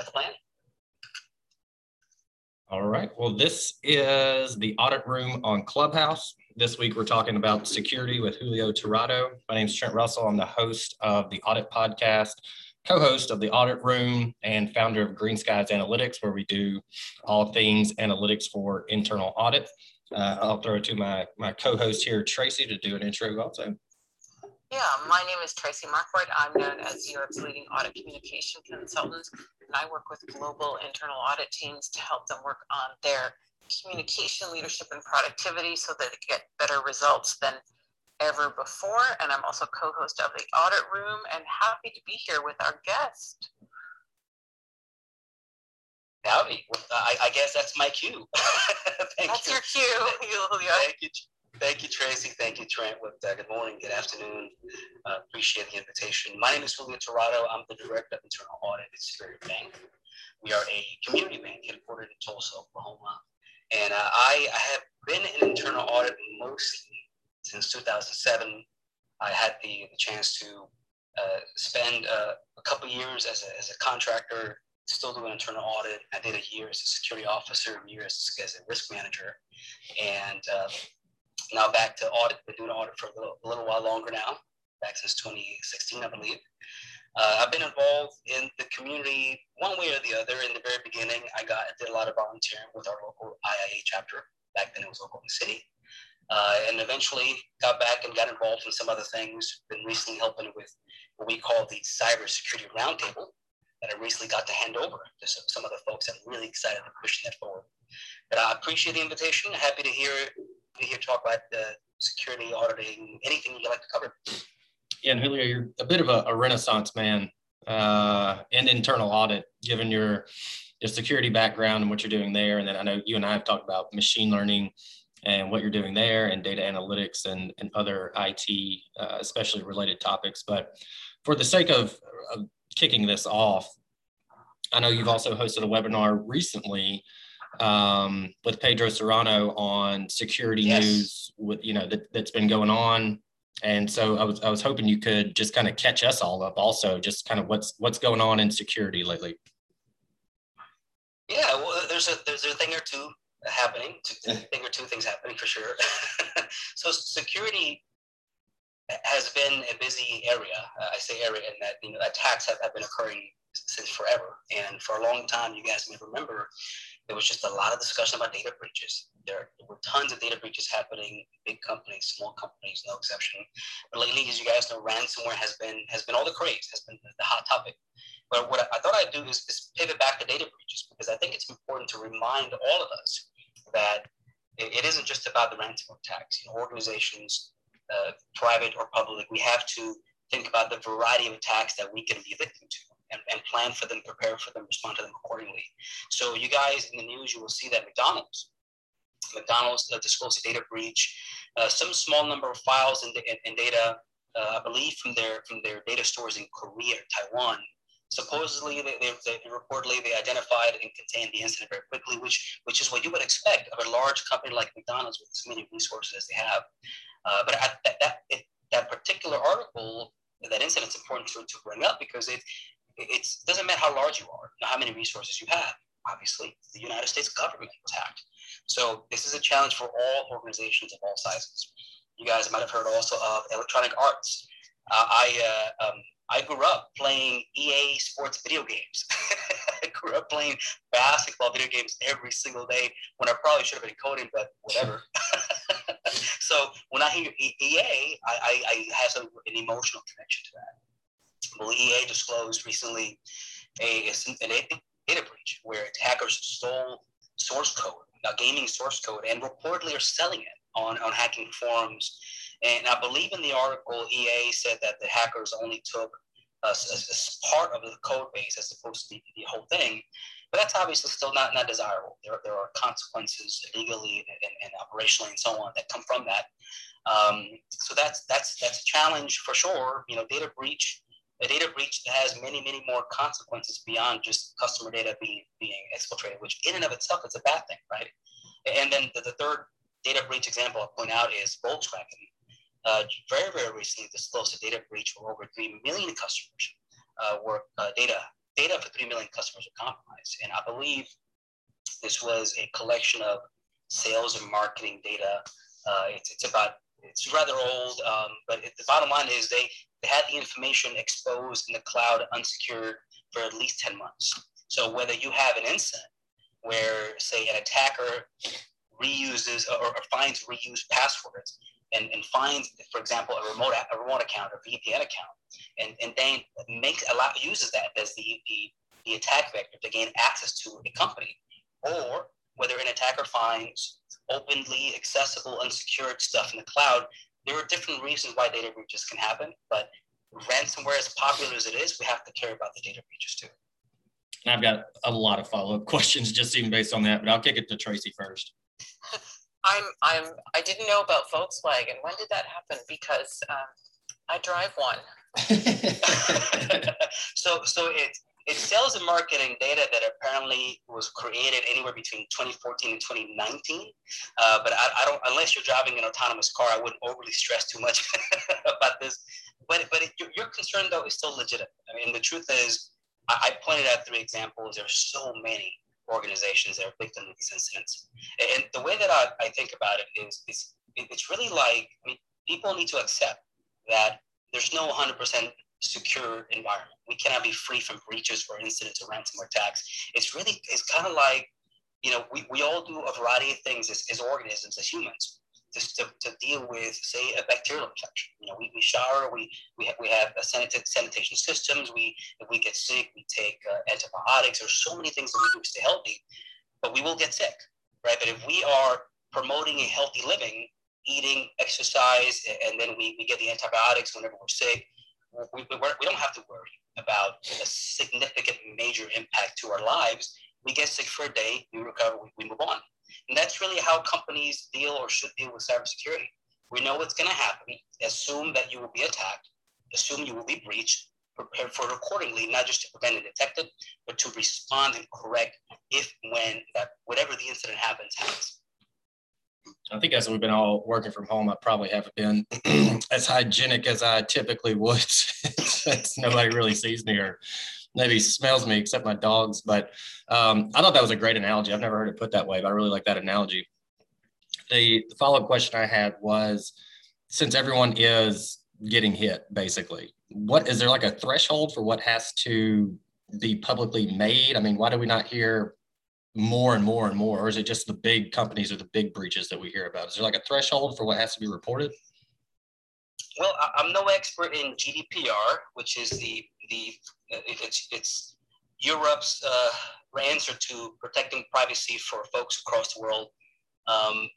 Plan. All right. Well, this is the audit room on Clubhouse. This week, we're talking about security with Julio Tirado. My name is Trent Russell. I'm the host of the Audit Podcast, co host of the Audit Room, and founder of Green Skies Analytics, where we do all things analytics for internal audit. Uh, I'll throw it to my, my co host here, Tracy, to do an intro also. Yeah, my name is Tracy Marquardt. I'm known as Europe's leading audit communication consultant, and I work with global internal audit teams to help them work on their communication, leadership, and productivity so that they get better results than ever before. And I'm also co host of the Audit Room and happy to be here with our guest. Howdy. I, I guess that's my cue. that's you. your cue, Julio. Thank you. Thank you, Tracy. Thank you, Trent. Uh, good morning, good afternoon. Uh, appreciate the invitation. My name is Julio Tirado. I'm the Director of Internal Audit at Superior Bank. We are a community bank headquartered in Tulsa, Oklahoma. And uh, I, I, have been in internal audit mostly since 2007. I had the, the chance to uh, spend uh, a couple years as a, as a contractor, still doing internal audit. I did a year as a security officer, a year as, as a risk manager. And uh, now back to audit. Been doing audit for a little, a little while longer now, back since 2016, I believe. Uh, I've been involved in the community one way or the other. In the very beginning, I got did a lot of volunteering with our local IIA chapter. Back then, it was Oklahoma City, uh, and eventually got back and got involved in some other things. Been recently helping with what we call the Cybersecurity Roundtable that I recently got to hand over to some, some of the folks. I'm really excited to push that forward. But I appreciate the invitation. Happy to hear be here to talk about the security, auditing, anything you'd like to cover. Yeah, and Julio, you're a bit of a, a renaissance man uh, in internal audit, given your your security background and what you're doing there. And then I know you and I have talked about machine learning and what you're doing there and data analytics and, and other IT, uh, especially related topics. But for the sake of, of kicking this off, I know you've also hosted a webinar recently um, with Pedro Serrano on security yes. news with you know that, that's been going on. And so I was I was hoping you could just kind of catch us all up also, just kind of what's what's going on in security lately. Yeah, well, there's a there's a thing or two happening, a thing or two things happening for sure. so security has been a busy area. Uh, I say area in that you know attacks have, have been occurring since forever, and for a long time, you guys may remember there was just a lot of discussion about data breaches. There, were tons of data breaches happening, big companies, small companies, no exception. But lately, as you guys know, ransomware has been has been all the craze, has been the hot topic. But what I thought I'd do is, is pivot back to data breaches because I think it's important to remind all of us that it, it isn't just about the ransomware attacks. You know, organizations, uh, private or public, we have to think about the variety of attacks that we can be victim to and, and plan for them, prepare for them, respond to them accordingly. So you guys in the news, you will see that McDonald's, McDonald's uh, disclosed a data breach, uh, some small number of files and, and, and data, uh, I believe from their from their data stores in Korea Taiwan. Supposedly, they, they, they, reportedly they identified and contained the incident very quickly, which which is what you would expect of a large company like McDonald's with as many resources as they have. Uh, but at that that, that particular article, that incident is important to, to bring up because it it doesn't matter how large you are, how many resources you have. Obviously, the United States government was hacked. So this is a challenge for all organizations of all sizes. You guys might have heard also of Electronic Arts. Uh, I uh, um, I grew up playing EA Sports video games. I grew up playing basketball video games every single day when I probably should have been coding, but whatever. so when I hear EA, I, I, I have an emotional connection to that. Well, EA disclosed recently a, a, data breach where hackers stole source code, now gaming source code, and reportedly are selling it on, on hacking forums. And I believe in the article, EA said that the hackers only took a, a, a part of the code base as opposed to the, the, whole thing. But that's obviously still not, not desirable. There, there are consequences legally and, and operationally and so on that come from that. Um, so that's that's that's a challenge for sure. You know, data breach a data breach has many, many more consequences beyond just customer data being, being exfiltrated, which in and of itself is a bad thing, right? And then the, the third data breach example I'll point out is Volkswagen. Uh, very, very recently disclosed a data breach where over 3 million customers uh, were uh, data data for 3 million customers were compromised. And I believe this was a collection of sales and marketing data. Uh, it's, it's about, it's rather old, um, but it, the bottom line is they, they had the information exposed in the cloud unsecured for at least 10 months. So whether you have an incident where, say, an attacker reuses or, or finds reused passwords and, and finds, for example, a remote a remote account or VPN account, and, and then makes a lot uses that as the, the, the attack vector to gain access to a company, or whether an attacker finds openly accessible, unsecured stuff in the cloud. There are different reasons why data breaches can happen, but ransomware, as popular as it is, we have to care about the data breaches too. And I've got a lot of follow up questions just even based on that, but I'll kick it to Tracy first. I'm I'm I didn't know about Volkswagen. When did that happen? Because um, I drive one. so so it's it's sales and marketing data that apparently was created anywhere between 2014 and 2019. Uh, but I, I, don't unless you're driving an autonomous car, I wouldn't overly stress too much about this. But but it, your, your concern though is still legitimate. I mean, the truth is, I, I pointed out three examples. There's so many organizations that are victims of these incidents. And the way that I, I think about it is, is it's really like I mean, people need to accept that there's no 100% secure environment. We cannot be free from breaches or incidents or ransomware attacks. It's really, it's kind of like, you know, we, we all do a variety of things as, as organisms, as humans just to, to deal with, say, a bacterial infection. You know, we, we shower, we, we, have, we have a sanitation systems. We, if we get sick, we take uh, antibiotics. There's so many things that we do to stay healthy, but we will get sick, right? But if we are promoting a healthy living, eating, exercise, and then we, we get the antibiotics whenever we're sick, we, we, don't have to worry about a significant major impact to our lives. We get sick for a day, we recover, we, we move on. And that's really how companies deal or should deal with cybersecurity. We know what's going to happen. Assume that you will be attacked. Assume you will be breached. Prepare for it accordingly, not just to prevent and detect it, but to respond and correct if, when, that whatever the incident happens, happens. I think as we've been all working from home, I probably haven't been as hygienic as I typically would since nobody really sees me or maybe smells me except my dogs. But um, I thought that was a great analogy. I've never heard it put that way, but I really like that analogy. The, the follow up question I had was since everyone is getting hit, basically, what is there like a threshold for what has to be publicly made? I mean, why do we not hear more and more and more, or is it just the big companies or the big breaches that we hear about? Is there like a threshold for what has to be reported? Well, I'm no expert in GDPR, which is the the it's it's Europe's uh, answer to protecting privacy for folks across the world. Um,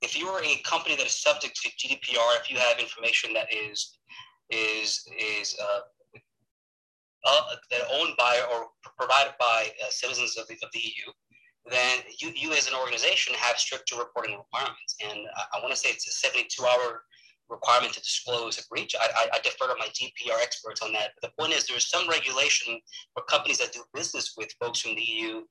if you are a company that is subject to GDPR, if you have information that is is is uh, uh, that owned by or provided by uh, citizens of the, of the EU, then you, you as an organization have stricter reporting requirements. And I, I want to say it's a 72 hour requirement to disclose a breach. I, I, I, defer to my GDPR experts on that. But the point is, there's some regulation for companies that do business with folks from the EU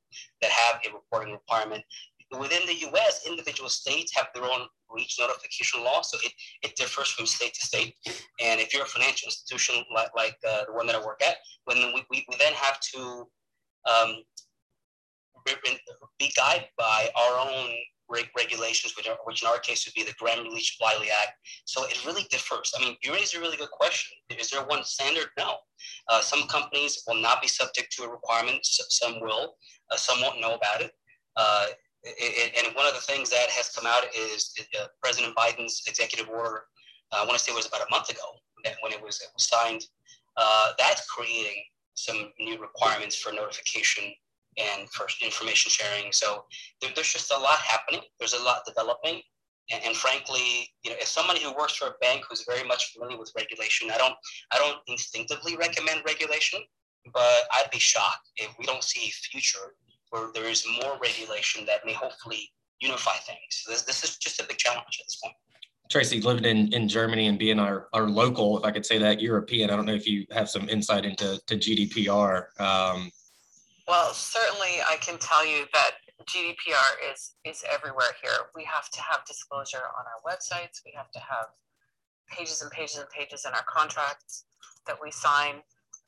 that have a reporting requirement. Within the US, individual states have their own breach notification law, so it, it differs from state to state. And if you're a financial institution like, like uh, the one that I work at, when we, we, we then have to um, be guided by our own regulations, which, are, which in our case would be the Gramm-Leach-Bliley Act. So it really differs. I mean, you raise a really good question. Is there one standard? No. Uh, some companies will not be subject to a requirement. Some will. Uh, some won't know about it. Uh, and one of the things that has come out is President Biden's executive order. Uh, I want to say it was about a month ago when it was, it was signed. Uh, that's creating some new requirements for notification and for information sharing. So there, there's just a lot happening. There's a lot developing. And, and, frankly, you know, as somebody who works for a bank who's very much familiar with regulation, I don't, I don't instinctively recommend regulation, but I'd be shocked if we don't see future where there is more regulation that may hopefully unify things. So this, this is just a big challenge at this point. Tracy, living in, in Germany and being our, our local, if I could say that, European, I don't know if you have some insight into to GDPR. Um, well, certainly I can tell you that GDPR is is everywhere here. We have to have disclosure on our websites. We have to have pages and pages and pages in our contracts that we sign.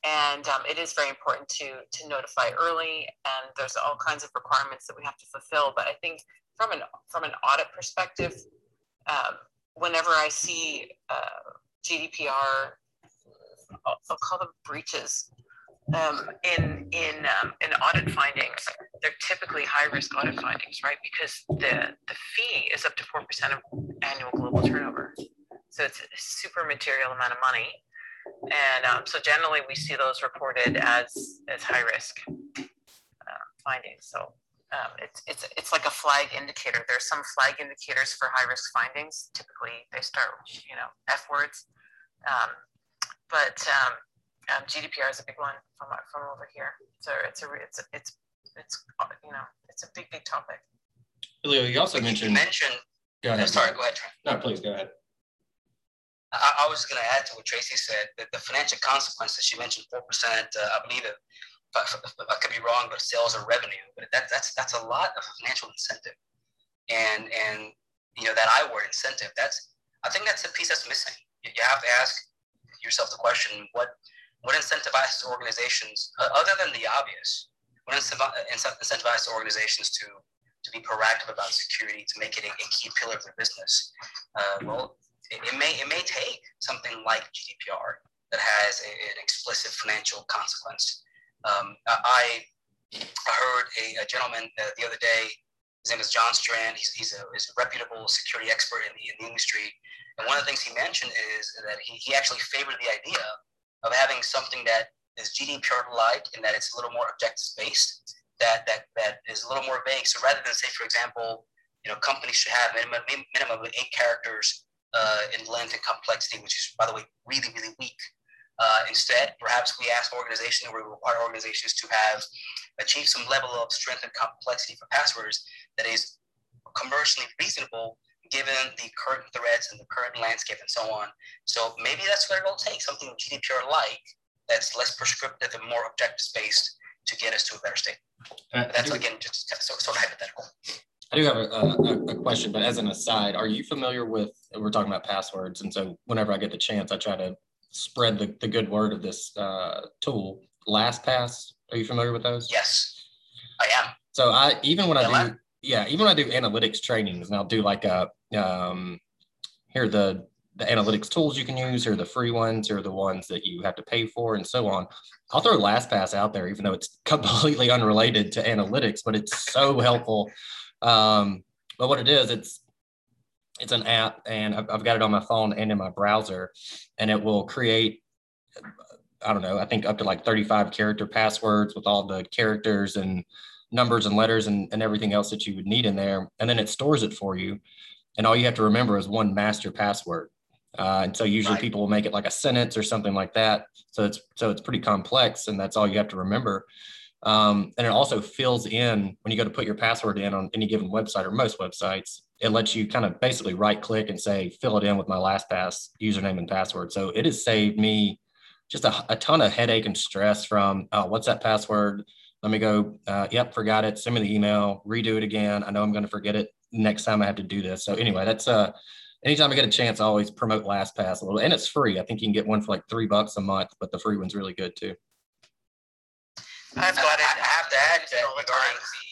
And um, it is very important to to notify early. And there's all kinds of requirements that we have to fulfill. But I think from an from an audit perspective, um, whenever I see uh, GDPR, I'll, I'll, call them breaches. Um, in in um, in audit findings, they're typically high risk audit findings, right? Because the the fee is up to four percent of annual global turnover, so it's a super material amount of money. And um, so generally we see those reported as, as high risk uh, findings. So um, it's, it's, it's like a flag indicator. There's some flag indicators for high risk findings. Typically they start, you know, F words. Um, but um, um, GDPR is a big one from, from over here. So it's a, it's, it's, it's, you know, it's a big, big topic. Leo, you also mentioned, you mentioned, go ahead. sorry, go ahead. No, please go ahead. I, I was going to add to what Tracy said that the financial consequences, she mentioned 4%, uh, I believe it, I, I could be wrong, but sales or revenue, but that, that's, that's a lot of financial incentive. And, and, you know, that I word incentive, that's, I think that's the piece that's missing. You, you have to ask yourself the question, what, what incentivizes organizations, uh, other than the obvious, what incentivizes organizations to, to be proactive about security, to make it a, a key pillar of their business? Uh, well, it, it, may it may take something like GDPR that has a, an explicit financial consequence. Um, I, I heard a, a gentleman uh, the other day. His name is John Strand. He's, he's, a, he's a reputable security expert in the, in the industry. And one of the things he mentioned is that he, he actually favored the idea of having something that is GDPR-like in that it's a little more objective-based, that, that, that is a little more vague. So rather than say, for example, you know, companies should have minimum, minimum of eight characters in length and complexity, which is, by the way, really, really weak. Uh, instead, perhaps we ask organizations or we require organizations to have achieved some level of strength and complexity for passwords that is commercially reasonable given the current threats and the current landscape and so on. So maybe that's what it'll take, something GDPR like that's less prescriptive and more objective based to get us to a better state. Uh, that's again just sort of hypothetical. I do have a, a, a, question, but as an aside, are you familiar with, we're talking about passwords. And so whenever I get the chance, I try to spread the, the good word of this uh, tool, LastPass. Are you familiar with those? Yes, I am. So I, even when I do, yeah, even when I do analytics trainings and I'll do like a, um, here are the, the analytics tools you can use, here are the free ones, or the ones that you have to pay for and so on. I'll throw LastPass out there, even though it's completely unrelated to analytics, but it's so helpful um, but what it is, it's it's an app, and I've, I've got it on my phone and in my browser, and it will create. I don't know. I think up to like 35 character passwords with all the characters and numbers and letters and, and everything else that you would need in there. And then it stores it for you. And all you have to remember is one master password. Uh, and so usually right. people will make it like a sentence or something like that. So it's so it's pretty complex, and that's all you have to remember. Um, and it also fills in when you go to put your password in on any given website or most websites, it lets you kind of basically right click and say, fill it in with my LastPass username and password. So it has saved me just a, a ton of headache and stress from, oh, what's that password? Let me go, uh, yep, forgot it. Send me the email, redo it again. I know I'm going to forget it next time I have to do this. So anyway, that's uh, anytime I get a chance, I always promote LastPass a little, and it's free. I think you can get one for like three bucks a month, but the free one's really good too. I've got it. I have to add that regarding the.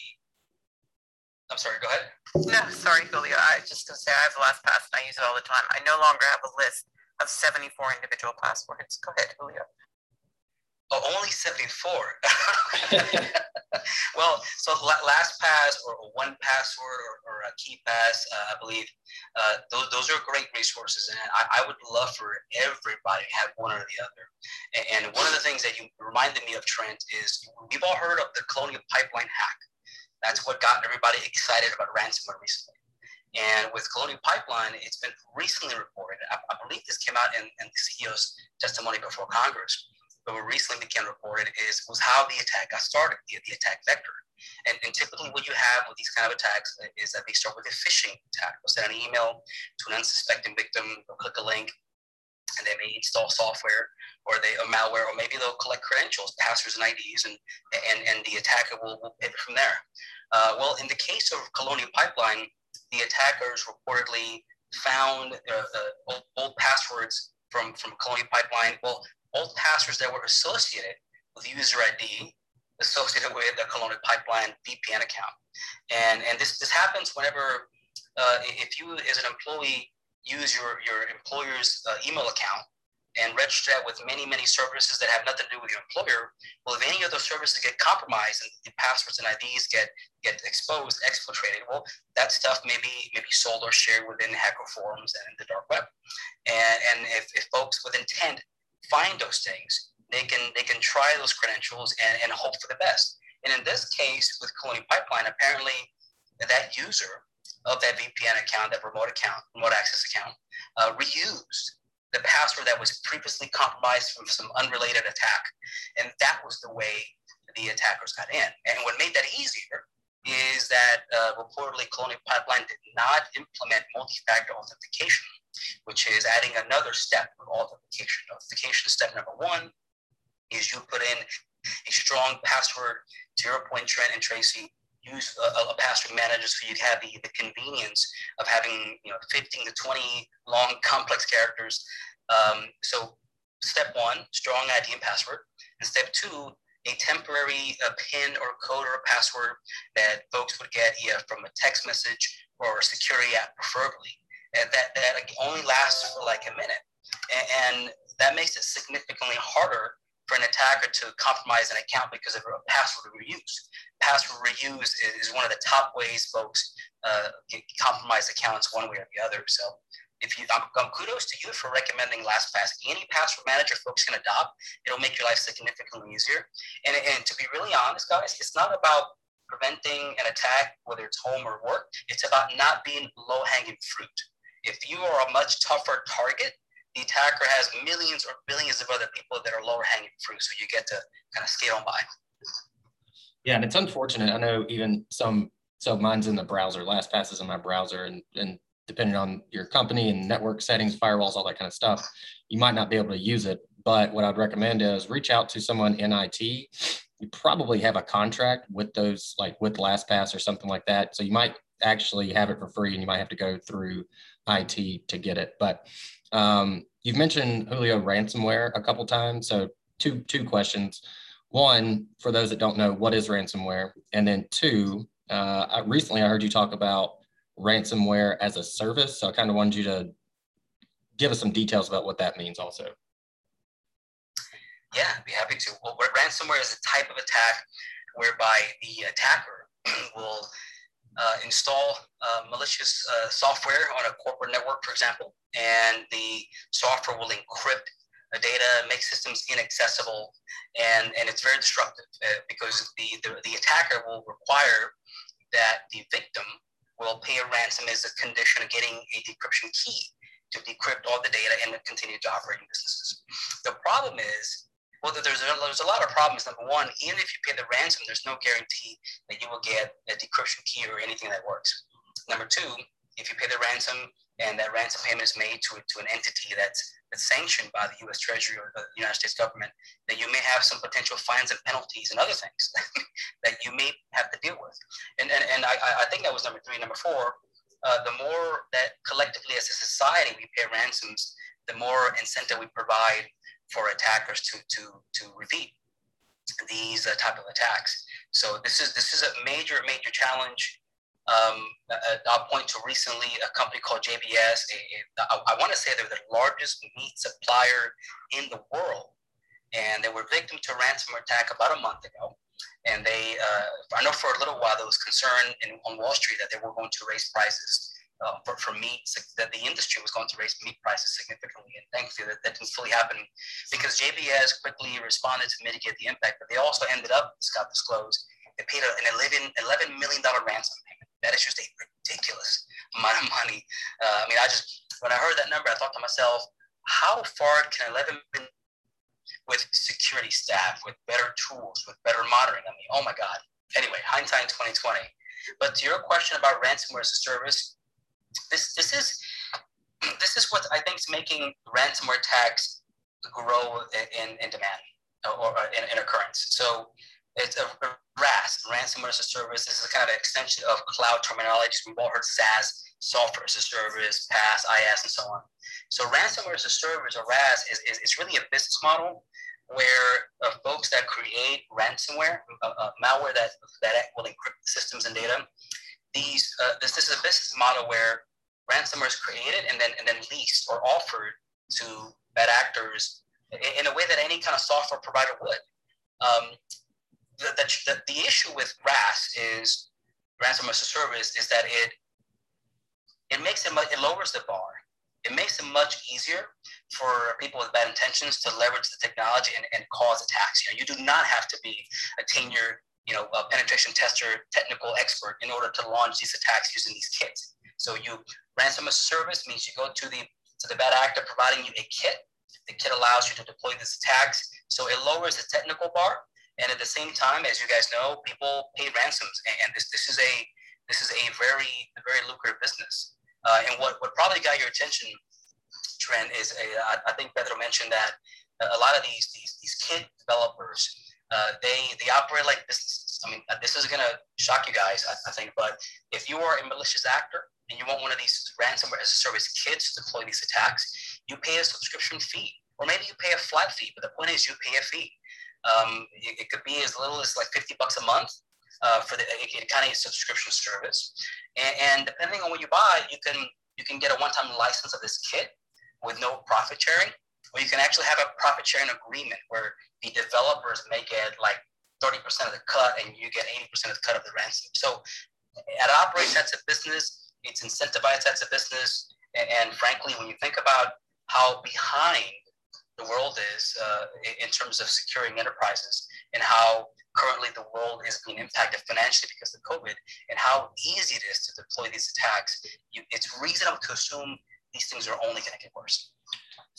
I'm sorry. Go ahead. No, sorry, Julio. I was just gonna say I have LastPass and I use it all the time. I no longer have a list of 74 individual passwords. Go ahead, Julio. Oh, only 74. well, so LastPass or one password or, or a KeePass, uh, I believe, uh, those, those are great resources. And I, I, would love for everybody to have one or the other. And, and one of the things that you reminded me of, Trent, is we've all heard of the Colonial Pipeline hack. That's what got everybody excited about ransomware recently. And with Colonial Pipeline, it's been recently reported. I, I believe this came out in, in the CEO's testimony before Congress but what recently became reported is was how the attack got started, the, the attack vector. And, and, typically what you have with these kind of attacks is that they start with a phishing attack. They'll send an email to an unsuspecting victim, they'll click a link, and they may install software or they a malware, or maybe they'll collect credentials, passwords and IDs, and, and, and the attacker will, will pivot from there. Uh, well, in the case of Colonial Pipeline, the attackers reportedly found uh, uh, old, old passwords from, from Colonial Pipeline. Well, all passwords that were associated with user ID associated with the Colonial Pipeline VPN account. And, and this, this happens whenever, uh, if you as an employee use your, your employer's uh, email account and register that with many, many services that have nothing to do with your employer, well, if any of those services get compromised and the passwords and IDs get, get exposed, exfiltrated, well, that stuff may be, may be sold or shared within hacker forums and in the dark web. And, and if, if folks with intent find those things, they can, they can try those credentials and, and hope for the best. And in this case with Colonial Pipeline, apparently that user of that VPN account, that remote account, remote access account, uh, reused the password that was previously compromised from some unrelated attack. And that was the way the attackers got in. And what made that easier is that uh, reportedly Colonial Pipeline did not implement multi-factor authentication, which is adding another step of authentication. Authentication step number one is you put in a strong password to your point, Trent and Tracy, use a, a password manager so you have the, the convenience of having you know 15 to 20 long complex characters. Um, so step one, strong ID and password. And step two, a temporary uh, PIN or code or a password that folks would get either from a text message or a security app, preferably. And that, that only lasts for like a minute. And, and that makes it significantly harder for an attacker to compromise an account because of a password reuse. Password reuse is one of the top ways folks uh, compromise accounts one way or the other. So if you, um, um, kudos to you for recommending LastPass. Any password manager folks can adopt, it'll make your life significantly easier. And, and to be really honest, guys, it's not about preventing an attack, whether it's home or work. It's about not being low hanging fruit. If you are a much tougher target, the attacker has millions or billions of other people that are lower hanging fruit. So you get to kind of scale by. Yeah, and it's unfortunate. I know even some so mine's in the browser, LastPass is in my browser, and and depending on your company and network settings, firewalls, all that kind of stuff, you might not be able to use it. But what I'd recommend is reach out to someone in IT. You probably have a contract with those, like with LastPass or something like that. So you might actually have it for free, and you might have to go through IT to get it. But um, you've mentioned Julio ransomware a couple times. So two two questions. One, for those that don't know, what is ransomware? And then two, uh, I, recently I heard you talk about ransomware as a service. So I kind of wanted you to give us some details about what that means also. Yeah, I'd be happy to. Well, ransomware is a type of attack whereby the attacker will uh, install uh, malicious uh, software on a corporate network, for example, and the software will encrypt the data, make systems inaccessible, and, and it's very destructive uh, because the, the, the attacker will require that the victim will pay a ransom as a condition of getting a decryption key to decrypt all the data and continue to operate in businesses. The problem is well, there's a, there's a lot of problems. Number one, even if you pay the ransom, there's no guarantee that you will get a decryption key or anything that works. Number two, if you pay the ransom and that ransom payment is made to, to an entity that's, that's sanctioned by the U.S. Treasury or the United States government, then you may have some potential fines and penalties and other things that you may have to deal with. And, and, and I, I think that was number three. Number four, uh, the more that collectively as a society we pay ransoms, the more incentive we provide for attackers to to to repeat these uh, type of attacks. So this is this is a major major challenge. Um, I'll point to recently a company called JBS. A, a, I, I want to say they're the largest meat supplier in the world, and they were victim to a ransomware attack about a month ago. And they, uh, I know for a little while there was concern in, on Wall Street that they were going to raise prices uh, for, for meat, that the industry was going to raise meat prices significantly. And thankfully, that, that didn't fully happen because JBS quickly responded to mitigate the impact. But they also ended up, this got disclosed, they paid an 11, $11 million ransom payment. That is just a ridiculous amount of money. Uh, I mean, I just, when I heard that number, I thought to myself, how far can 11 million with security staff, with better tools, with better monitoring? I mean, oh my God. Anyway, hindsight 2020. But to your question about ransomware as a service, this this is this is what I think is making ransomware attacks grow in, in demand or, in, in, occurrence. So it's a, a RaaS, ransomware as a service. This is kind of an extension of cloud terminology. We've all heard SaaS, software as a service, PaaS, IaaS, and so on. So ransomware as a service or RaaS is, is, is really a business model where uh, folks that create ransomware, uh, uh, malware that, that will encrypt systems and data, these uh, this, this is a business model where ransomware is created and then and then leased or offered to bad actors in, in a way that any kind of software provider would. Um, the, the, the issue with RaaS is ransomware as a service is that it it makes it much, it lowers the bar. It makes it much easier for people with bad intentions to leverage the technology and, and cause attacks. You know, you do not have to be a tenured, you know, a penetration tester, technical expert in order to launch these attacks using these kits. So you ransomware service means you go to the to the bad actor providing you a kit. The kit allows you to deploy these attacks. So it lowers the technical bar. And at the same time, as you guys know, people pay ransoms, and this this is a this is a very very lucrative business. Uh, and what, what probably got your attention, Trent, is a, I, I think Pedro mentioned that a lot of these these, these developers, uh, they they operate like businesses. I mean, this is gonna shock you guys, I, I, think. But if you are a malicious actor and you want one of these ransomware as a service kits to deploy these attacks, you pay a subscription fee, or maybe you pay a flat fee. But the point is, you pay a fee. Um, it, it, could be as little as like 50 bucks a month uh, for the kind of subscription service. And, and, depending on what you buy, you can you can get a one-time license of this kit with no profit sharing, you can actually have a profit sharing agreement where the developers may get like 30% of the cut and you get 80% of the cut of the ransom. So it operates as a business, it's incentivized as a business. And, and frankly, when you think about how behind the world is uh, in terms of securing enterprises and how currently the world is being impacted financially because of COVID and how easy it is to deploy these attacks, you, it's reasonable to assume these things are only going to get worse.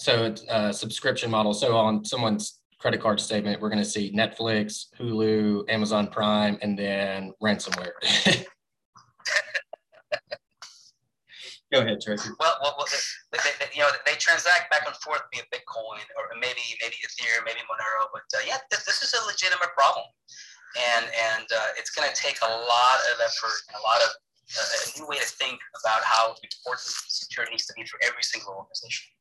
So a subscription model. So on someone's credit card statement, we're going to see Netflix, Hulu, Amazon Prime, and then ransomware. Go ahead, Tracy. Well, well, well they, they, you know, they transact back and forth via Bitcoin or maybe maybe Ethereum, maybe Monero. But uh, yeah, this, this, is a legitimate problem, and and uh, it's going to take a lot of effort and a lot of uh, a new way to think about how important security needs to be for every single organization.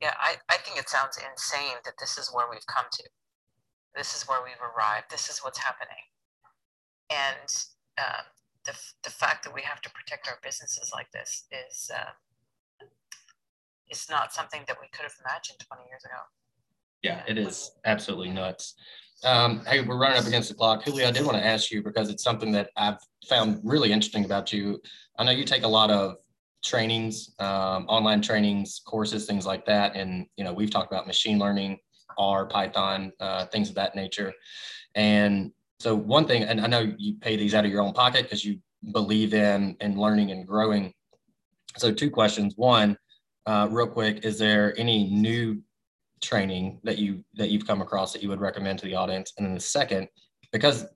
Yeah, I, I think it sounds insane that this is where we've come to. This is where we've arrived. This is what's happening. And um, the, the fact that we have to protect our businesses like this is uh, is not something that we could have imagined 20 years ago. Yeah, it is absolutely nuts. Um, hey, we're running up against the clock. Julio, I did want to ask you because it's something that I've found really interesting about you. I know you take a lot of trainings, um, online trainings, courses, things like that. And, you know, we've talked about machine learning, R, Python, uh, things of that nature. And so one thing, and I know you pay these out of your own pocket because you believe in in learning and growing. So two questions. One, uh, real quick, is there any new training that you that you've come across that you would recommend to the audience? And then the second, because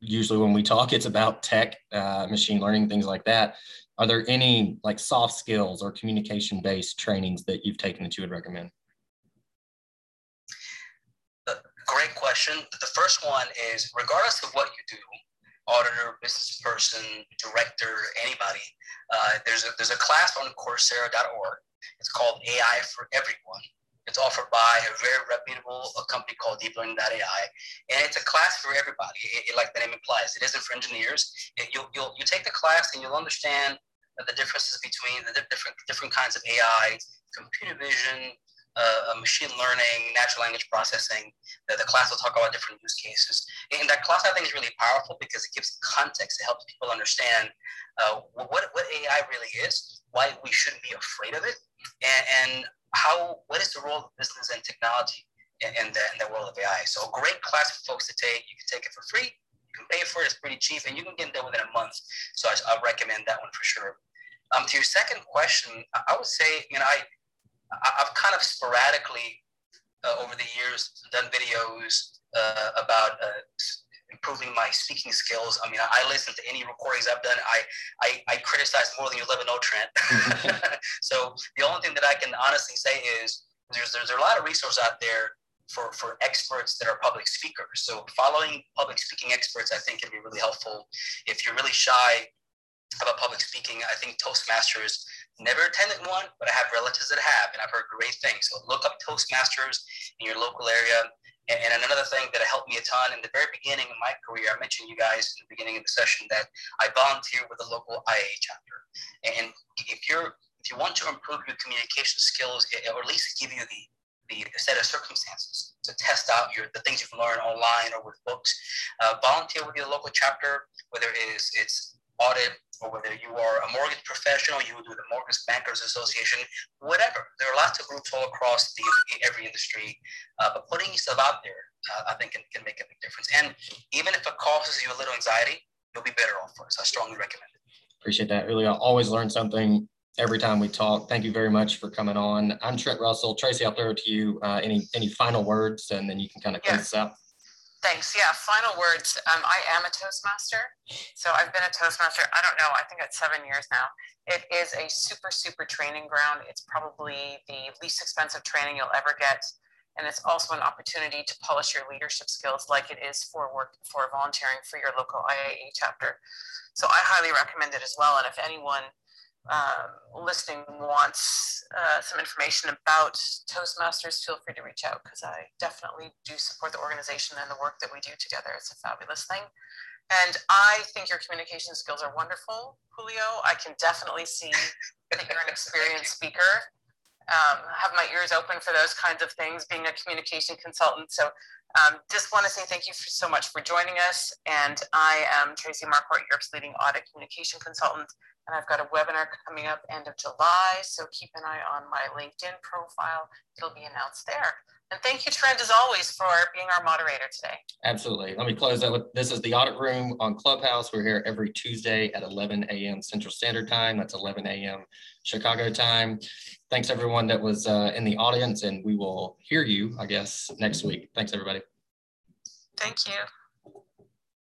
usually when we talk, it's about tech, uh, machine learning, things like that. Are there any like soft skills or communication based trainings that you've taken that you would recommend? Great question. The first one is regardless of what you do, auditor, business person, director, anybody, uh, there's, a, there's a class on Coursera.org. It's called AI for Everyone. It's offered by a very reputable a company called DeepLearning.ai, and it's a class for everybody. It, it, like the name implies, it isn't for engineers. It, you'll, you'll, you take the class and you'll understand the differences between the different different kinds of AI, computer vision, uh, machine learning, natural language processing. The, the class will talk about different use cases. And that class, I think, is really powerful because it gives context. It helps people understand uh, what, what AI really is, why we shouldn't be afraid of it, and, and how what is the role of business and technology in, in, the, in the world of AI. So a great class for folks to take. You can take it for free. You can pay for it. It's pretty cheap, and you can get it done within a month. So I, I recommend that one for sure. Um, to your second question, I would say, you know, I I've kind of sporadically uh, over the years done videos uh, about uh, improving my speaking skills. I mean, I, listen to any recordings I've done. I I, I criticize more than you live in know, Trent. so the only thing that I can honestly say is there's there's a lot of resources out there for, for experts that are public speakers. So following public speaking experts, I think can be really helpful. If you're really shy, about public speaking. I think Toastmasters never attended one, but I have relatives that have, and I've heard great things. So look up Toastmasters in your local area. And, and another thing that helped me a ton in the very beginning of my career, I mentioned you guys in the beginning of the session that I volunteer with a local IIA chapter. And if you're if you want to improve your communication skills, eh, or at least give you the the set of circumstances to test out your the things you've learned online or with books. Uh, volunteer with your local chapter, whether it is it's audit or whether you are a mortgage professional, you do the Mortgage Bankers Association, whatever. There are lots of groups all across the every industry, uh, but putting yourself out there, uh, I think, can, can make a big difference. And even if it causes you a little anxiety, you'll be better off for it. So I strongly recommend it. Appreciate that. Really, I always learn something every time we talk. Thank you very much for coming on. I'm Trent Russell. Tracy, I'll throw it to you. Uh, any any final words, and then you can kind of close yeah. this out. Thanks. Yeah, final words. Um, I am a Toastmaster. So I've been a Toastmaster, I don't know, I think it's seven years now. It is a super, super training ground. It's probably the least expensive training you'll ever get. And it's also an opportunity to polish your leadership skills like it is for work for volunteering for your local IIA chapter. So I highly recommend it as well. And if anyone um, listening wants uh, some information about Toastmasters, feel free to reach out because I definitely do support the organization and the work that we do together. It's a fabulous thing. And I think your communication skills are wonderful, Julio. I can definitely see that you're an experienced speaker. Um, have my ears open for those kinds of things, being a communication consultant. So um, just want to say thank you for, so much for joining us. And I am Tracy Marquardt, Europe's leading audit communication consultant. And I've got a webinar coming up end of July. So keep an eye on my LinkedIn profile. It'll be announced there. And thank you, Trent, as always, for being our moderator today. Absolutely. Let me close that with this is the audit room on Clubhouse. We're here every Tuesday at 11 a.m. Central Standard Time. That's 11 a.m. Chicago time. Thanks, everyone that was uh, in the audience, and we will hear you, I guess, next week. Thanks, everybody. Thank you.